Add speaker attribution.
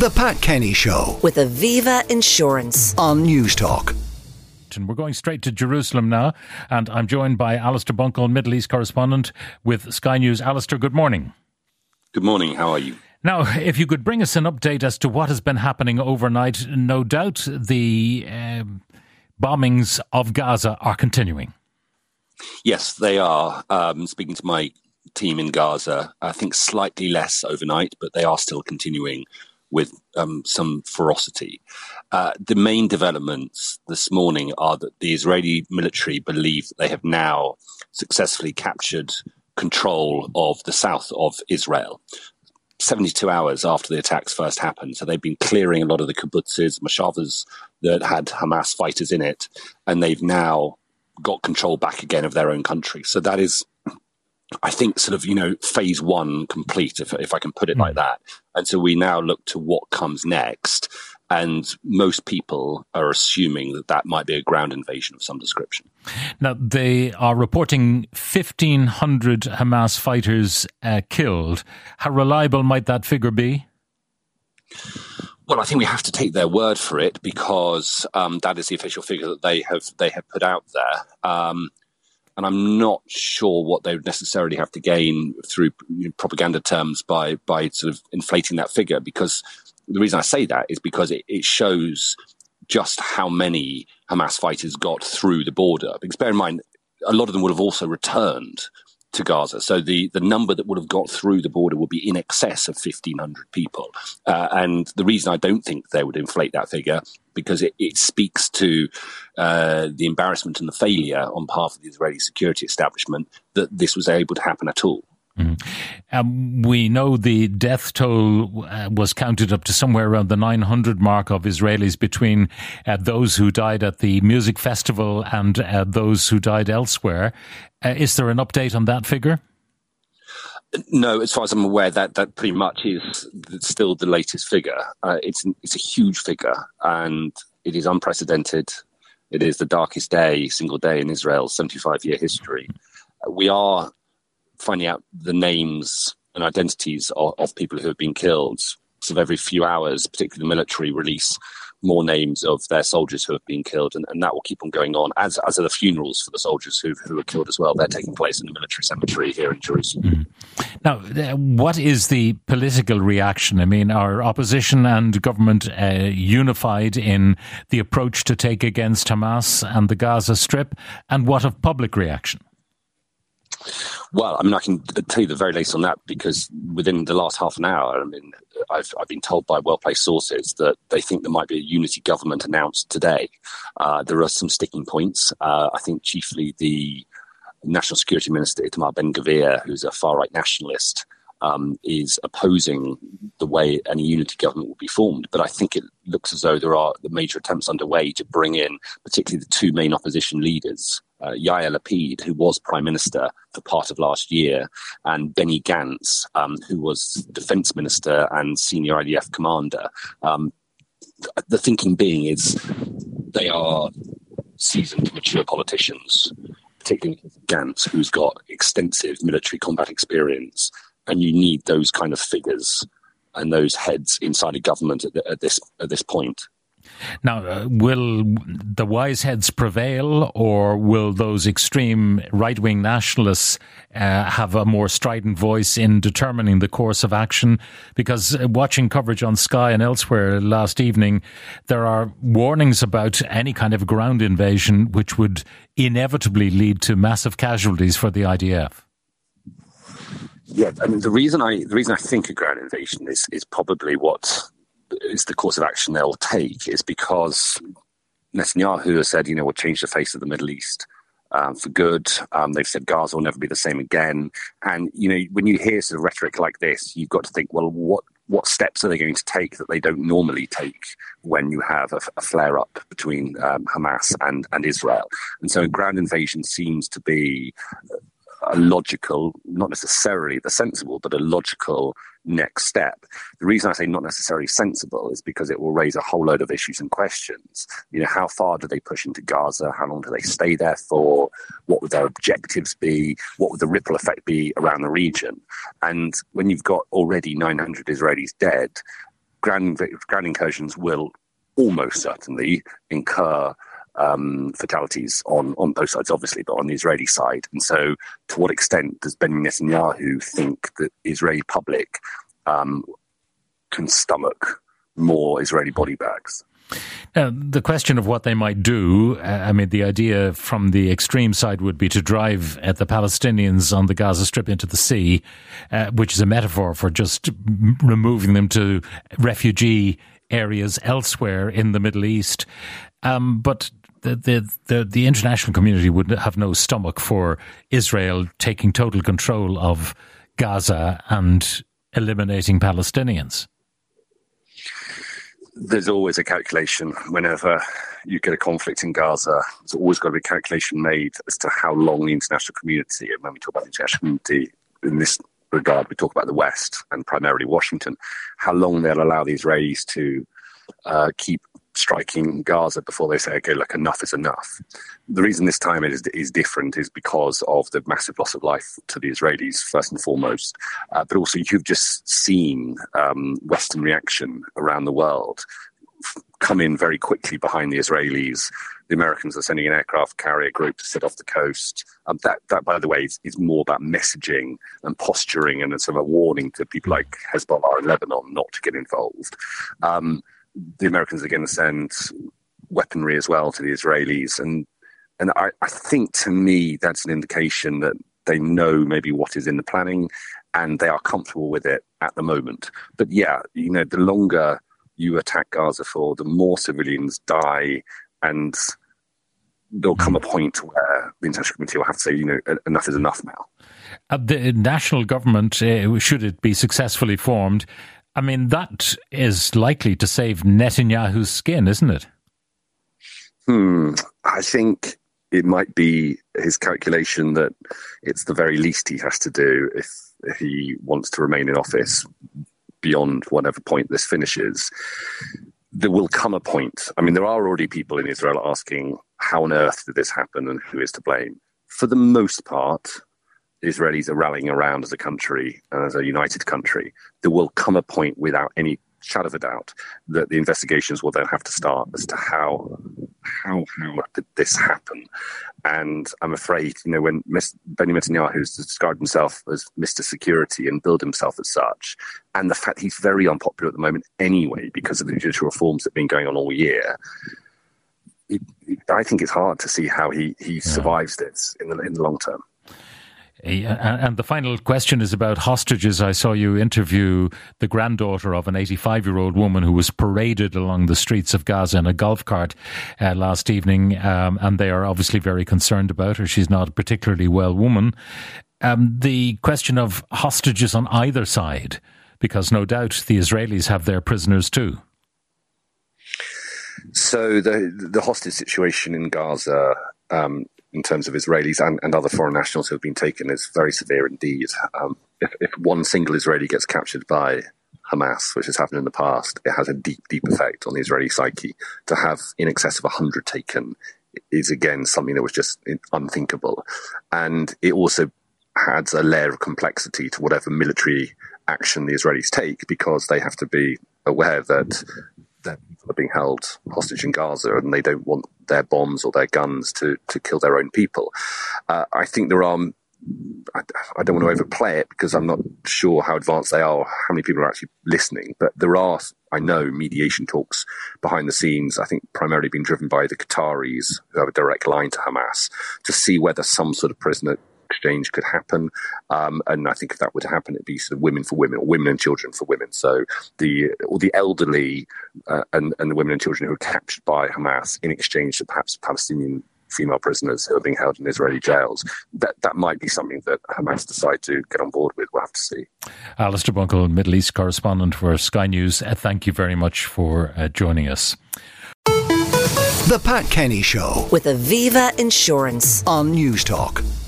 Speaker 1: The Pat Kenny Show
Speaker 2: with Aviva Insurance.
Speaker 1: on Newstalk.
Speaker 3: And we're going straight to Jerusalem now, and I'm joined by Alistair Bunkall, Middle East correspondent with Sky News. Alistair, good morning.
Speaker 4: Good morning. How are you?
Speaker 3: Now, if you could bring us an update as to what has been happening overnight, no doubt the um, bombings of Gaza are continuing.
Speaker 4: Yes, they are. Um, speaking to my team in Gaza, I think slightly less overnight, but they are still continuing with um, some ferocity. Uh, the main developments this morning are that the Israeli military believe that they have now successfully captured control of the south of Israel. 72 hours after the attacks first happened. So they've been clearing a lot of the kibbutzes, moshavas that had Hamas fighters in it, and they've now got control back again of their own country. So that is, I think, sort of, you know, phase one complete, if, if I can put it like that. And so we now look to what comes next. And most people are assuming that that might be a ground invasion of some description.
Speaker 3: Now, they are reporting 1,500 Hamas fighters uh, killed. How reliable might that figure be?
Speaker 4: Well, I think we have to take their word for it because um, that is the official figure that they have they have put out there. Um, and I'm not sure what they would necessarily have to gain through you know, propaganda terms by by sort of inflating that figure. Because the reason I say that is because it, it shows just how many Hamas fighters got through the border. Because bear in mind, a lot of them would have also returned to Gaza. So the, the number that would have got through the border would be in excess of 1,500 people. Uh, and the reason I don't think they would inflate that figure, because it, it speaks to uh, the embarrassment and the failure on behalf of the Israeli security establishment that this was able to happen at all.
Speaker 3: Um, we know the death toll uh, was counted up to somewhere around the 900 mark of Israelis between uh, those who died at the music festival and uh, those who died elsewhere. Uh, is there an update on that figure?
Speaker 4: No, as far as I'm aware, that that pretty much is still the latest figure. Uh, it's it's a huge figure, and it is unprecedented. It is the darkest day, single day in Israel's 75 year history. We are finding out the names and identities of, of people who have been killed. So every few hours, particularly the military release more names of their soldiers who have been killed, and, and that will keep on going on, as, as are the funerals for the soldiers who, who were killed as well. They're taking place in the military cemetery here in Jerusalem.
Speaker 3: Now, uh, what is the political reaction? I mean, are opposition and government uh, unified in the approach to take against Hamas and the Gaza Strip? And what of public reaction?
Speaker 4: Well, I mean, I can tell you the very latest on that because within the last half an hour, I mean, I've, I've been told by well placed sources that they think there might be a unity government announced today. Uh, there are some sticking points. Uh, I think chiefly the National Security Minister Itamar Ben Gvir, who's a far right nationalist, um, is opposing the way any unity government will be formed. But I think it looks as though there are the major attempts underway to bring in, particularly the two main opposition leaders, uh, Yair Lapid, who was prime minister for part of last year, and Benny Gantz, um, who was defense minister and senior IDF commander. Um, the thinking being is they are seasoned, mature politicians, particularly Gantz, who's got extensive military combat experience, and you need those kind of figures and those heads inside a government at, the, at this at this point.
Speaker 3: Now, uh, will the wise heads prevail, or will those extreme right wing nationalists uh, have a more strident voice in determining the course of action? Because uh, watching coverage on Sky and elsewhere last evening, there are warnings about any kind of ground invasion, which would inevitably lead to massive casualties for the IDF.
Speaker 4: Yeah, I mean the reason I the reason I think a ground invasion is is probably what is the course of action they'll take is because Netanyahu has said, you know, we'll change the face of the Middle East um, for good. Um, they've said Gaza will never be the same again. And you know, when you hear sort of rhetoric like this, you've got to think, well, what what steps are they going to take that they don't normally take when you have a, a flare up between um, Hamas and and Israel? And so, ground invasion seems to be a logical, not necessarily the sensible, but a logical next step. The reason I say not necessarily sensible is because it will raise a whole load of issues and questions. You know, how far do they push into Gaza? How long do they stay there for? What would their objectives be? What would the ripple effect be around the region? And when you've got already 900 Israelis dead, ground, ground incursions will almost certainly incur um, fatalities on, on both sides, obviously, but on the Israeli side. And so, to what extent does Benjamin Netanyahu think that Israeli public um, can stomach more Israeli body bags?
Speaker 3: Now, the question of what they might do, uh, I mean, the idea from the extreme side would be to drive at the Palestinians on the Gaza Strip into the sea, uh, which is a metaphor for just removing them to refugee areas elsewhere in the Middle East. Um, but the, the, the, international community would have no stomach for Israel taking total control of Gaza and eliminating Palestinians
Speaker 4: there's always a calculation whenever you get a conflict in Gaza. There's always got to be a calculation made as to how long the international community, and when we talk about the international community in this regard, we talk about the West and primarily Washington, how long they'll allow the Israelis to uh, keep striking Gaza before they say, okay, look, enough is enough. The reason this time is, is different is because of the massive loss of life to the Israelis, first and foremost, uh, but also you've just seen um, Western reaction around the world come in very quickly behind the Israelis. The Americans are sending an aircraft carrier group to sit off the coast. Um, that, that, by the way, is, is, more about messaging and posturing and a sort of a warning to people like Hezbollah in Lebanon not to get involved. Um, the Americans are going to send weaponry as well to the Israelis, and and I, I think to me that's an indication that they know maybe what is in the planning, and they are comfortable with it at the moment. But yeah, you know, the longer you attack Gaza for, the more civilians die, and there'll come a point where the international community will have to say, you know, enough is enough now.
Speaker 3: Uh, the national government, uh, should it be successfully formed, I mean, that is likely to save Netanyahu's skin, isn't it?
Speaker 4: Hmm. I think it might be his calculation that it's the very least he has to do if, he wants to remain in office beyond whatever point this finishes. There will come a point. I mean, there are already people in Israel asking, how on earth did this happen and who is to blame? For the most part, Israelis are rallying around as a country and as a united country, there will come a point without any shadow of a doubt that the investigations will then have to start as to how how how did this happen and i'm afraid you know when benjamin netanyahu has described himself as mr security and billed himself as such and the fact he's very unpopular at the moment anyway because of the judicial reforms that have been going on all year it, it, i think it's hard to see how he he yeah. survives this in the in the long term
Speaker 3: and the final question is about hostages. I saw you interview the granddaughter of an 85 year old woman who was paraded along the streets of Gaza in a golf cart uh, last evening, um, and they are obviously very concerned about her. She's not a particularly well woman. Um, the question of hostages on either side, because no doubt the Israelis have their prisoners too.
Speaker 4: So the the hostage situation in Gaza um, in terms of Israelis and, and other foreign nationals who have been taken is very severe indeed. Um, if, if one single Israeli gets captured by Hamas, which has happened in the past, it has a deep, deep effect on the Israeli psyche. To have in excess of 100 taken is again something that was just unthinkable. And it also adds a layer of complexity to whatever military action the Israelis take because they have to be aware that that people are being held hostage in Gaza and they don't want their bombs or their guns to, to kill their own people. Uh, I think there are, I, I, don't want to overplay it because I'm not sure how advanced they are how many people are actually listening, but there are, I know, mediation talks behind the scenes, I think primarily being driven by the Qataris who have a direct line to Hamas to see whether some sort of prisoner exchange could happen. Um, and I think if that were to happen, it'd be sort of women for women or women and children for women. So the or the elderly uh, and, and the women and children who are captured by Hamas in exchange for perhaps Palestinian female prisoners who are being held in Israeli jails. That that might be something that Hamas decide to get on board with. We'll have to see.
Speaker 3: Alistair Bunkall, Middle East correspondent for Sky News. Uh, thank you very much for uh, joining us.
Speaker 1: The Pat Kenny Show
Speaker 2: with Aviva Insurance
Speaker 1: on Newstalk.